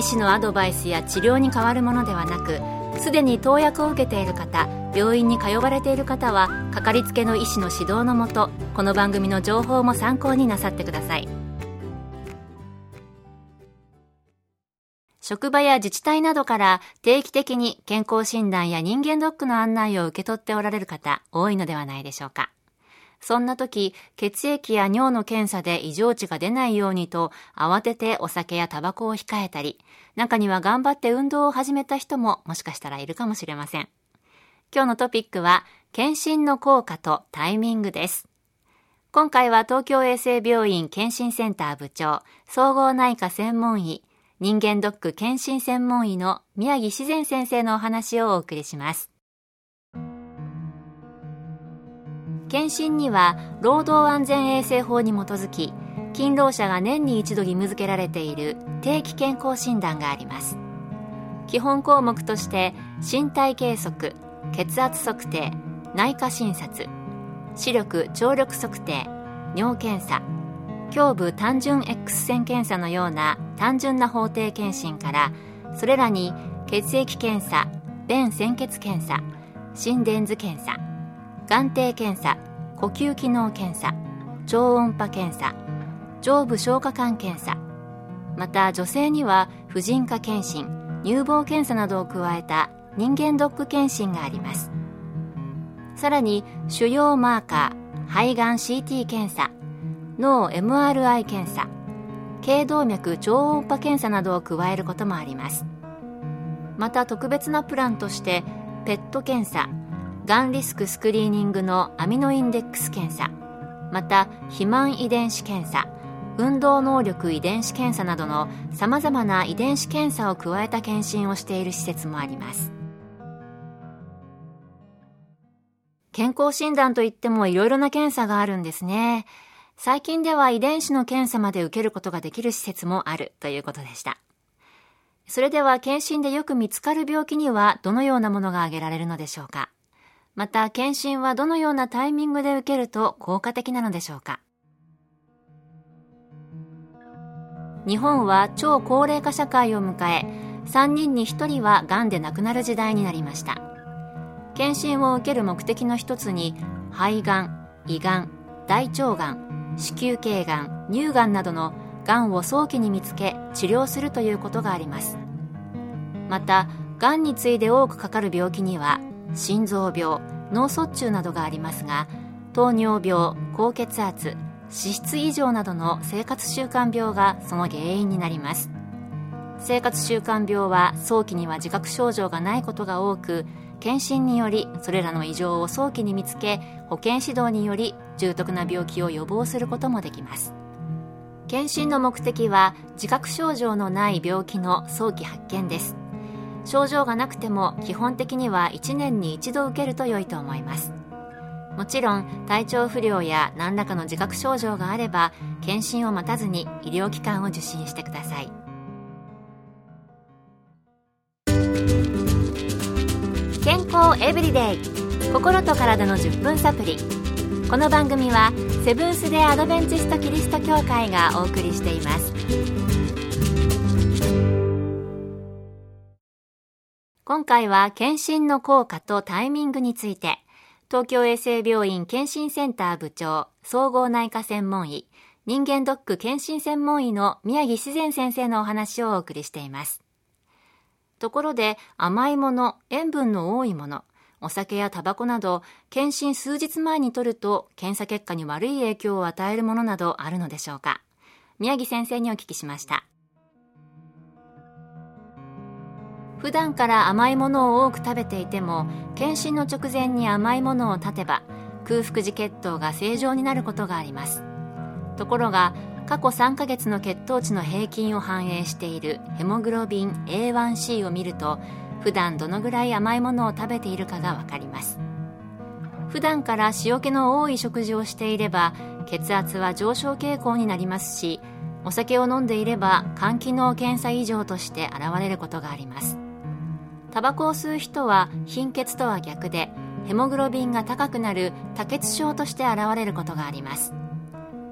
医師のアドバイスや治療に変わるものではなくすでに投薬を受けている方病院に通われている方はかかりつけの医師の指導のもとこの番組の情報も参考になさってください。職場や自治体などから定期的に健康診断や人間ドックの案内を受け取っておられる方多いのではないでしょうか。そんな時、血液や尿の検査で異常値が出ないようにと、慌ててお酒やタバコを控えたり、中には頑張って運動を始めた人ももしかしたらいるかもしれません。今日のトピックは、検診の効果とタイミングです。今回は東京衛生病院検診センター部長、総合内科専門医、人間ドック検診専門医の宮城自然先生のお話をお送りします。検診には労働安全衛生法に基づき勤労者が年に一度義務付けられている定期健康診断があります。基本項目として身体計測血圧測定内科診察視力聴力測定尿検査胸部単純 X 線検査のような単純な法定検診からそれらに血液検査便潜血検査心電図検査眼底検査呼吸機能検査超音波検査上部消化管検査。また女性には婦人科検診乳房検査などを加えた人間ドック検診があります。さらに腫瘍マーカー肺がん CT 検査脳 MRI 検査頸動脈超音波検査などを加えることもあります。また特別なプランとしてペット検査がんリスクスクリーニングのアミノインデックス検査また肥満遺伝子検査運動能力遺伝子検査などのさまざまな遺伝子検査を加えた検診をしている施設もあります。健康診断といってもいろいろな検査があるんですね。最近では遺伝子の検査まで受けることができる施設もあるということでした。それでは検診でよく見つかる病気にはどのようなものが挙げられるのでしょうか？また検診はどのようなタイミングで受けると効果的なのでしょうか？日本は超高齢化社会を迎え3人に1人はがんで亡くなる時代になりました。検診を受ける目的の一つに肺がん胃がん大腸がん子宮頸がん乳がんなどのがんを早期に見つけ治療するということがあります。またがんに次いで多くかかる病気には心臓病脳卒中などがありますが糖尿病高血圧脂質異常などの生活習慣病がその原因になります。生活習慣病は早期には自覚症状がないことが多く検診によりそれらの異常を早期に見つけ保健指導により重篤な病気を予防することもできます。検診の目的は自覚症状のない病気の早期発見です。症状がなくても基本的には1年に1度受けると良いと思います。もちろん体調不良や何らかの自覚症状があれば検診を待たずに医療機関を受診してください。健康エブリデイ心と体の10分サプリ。この番組はセブンス・デ・アドベンチスト・キリスト教会がお送りしています。今回は検診の効果とタイミングについて、東京衛生病院検診センター部長、総合内科専門医、人間ドック検診専門医の宮城自然先生のお話をお送りしています。ところで、甘いもの、塩分の多いもの、お酒やタバコなど、検診数日前に取ると、検査結果に悪い影響を与えるものなどあるのでしょうか宮城先生にお聞きしました。普段から甘いものを多く食べていても検診の直前に甘いものを断てば空腹時血糖が正常になることがあります。ところが過去3ヶ月の血糖値の平均を反映しているヘモグロビン A1C を見ると普段どのぐらい甘いものを食べているかがわかります。普段から塩気の多い食事をしていれば血圧は上昇傾向になりますしお酒を飲んでいれば肝機能検査異常として現れることがあります。タバコを吸う人は貧血とは逆でヘモグロビンが高くなる多血症として現れることがあります。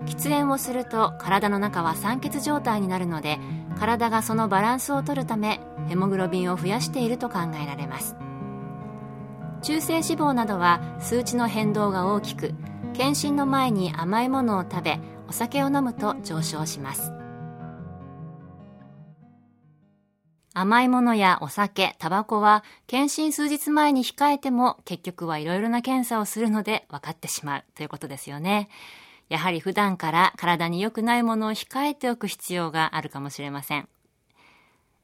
喫煙をすると体の中は酸欠状態になるので体がそのバランスを取るためヘモグロビンを増やしていると考えられます。中性脂肪などは数値の変動が大きく検診の前に甘いものを食べお酒を飲むと上昇します。甘いものやお酒、タバコは検診数日前に控えても結局はいろいろな検査をするので分かってしまうということですよね。やはり普段から体に良くないものを控えておく必要があるかもしれません。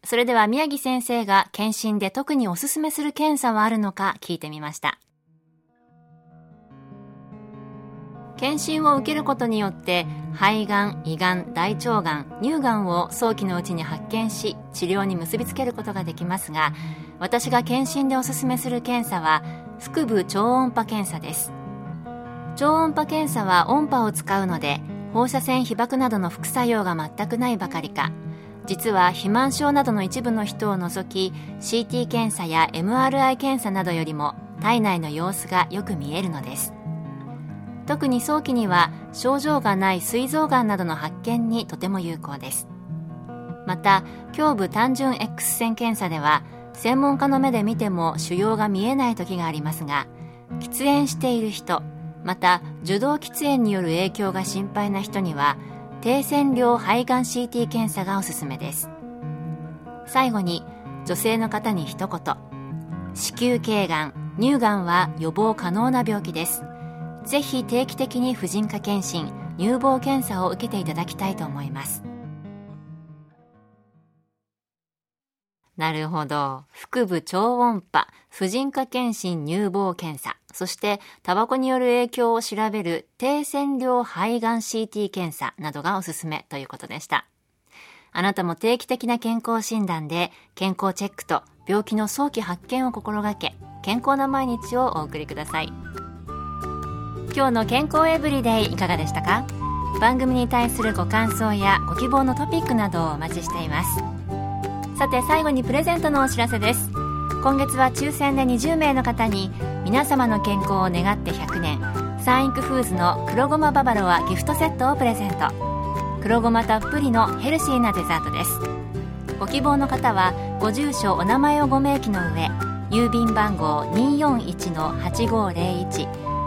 それでは宮城先生が検診で特におすすめする検査はあるのか聞いてみました。検診を受けることによって肺がん、胃がん、大腸がん、乳がんを早期のうちに発見し治療に結びつけることができますが私が検診でおすすめする検査は腹部超音波検査です。超音波検査は音波を使うので放射線被曝などの副作用が全くないばかりか。実は肥満症などの一部の人を除き CT 検査や MRI 検査などよりも体内の様子がよく見えるのです。特に早期には症状がない膵臓がんなどの発見にとても有効です。また胸部単純 X 線検査では専門家の目で見ても腫瘍が見えない時がありますが喫煙している人また受動喫煙による影響が心配な人には低線量肺がん CT 検査がおすすめです。最後に女性の方に一言。子宮頸がん乳がんは予防可能な病気です。ぜひ定期的に婦人科検診乳房検査を受けていただきたいと思います。なるほど。腹部超音波婦人科検診乳房検査そしてタバコによる影響を調べる低線量肺がん CT 検査などがおすすめということでした。あなたも定期的な健康診断で健康チェックと病気の早期発見を心がけ健康な毎日をお送りください。今日の健康エブリデイいかがでしたか？番組に対するご感想やご希望のトピックなどをお待ちしています。さて最後にプレゼントのお知らせです。今月は抽選で20名の方に皆様の健康を願って100年サンインクフーズの黒ごまババロアギフトセットをプレゼント。黒ごまたっぷりのヘルシーなデザートです。ご希望の方はご住所お名前をご明記の上郵便番号241-8501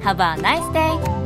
Have a nice day!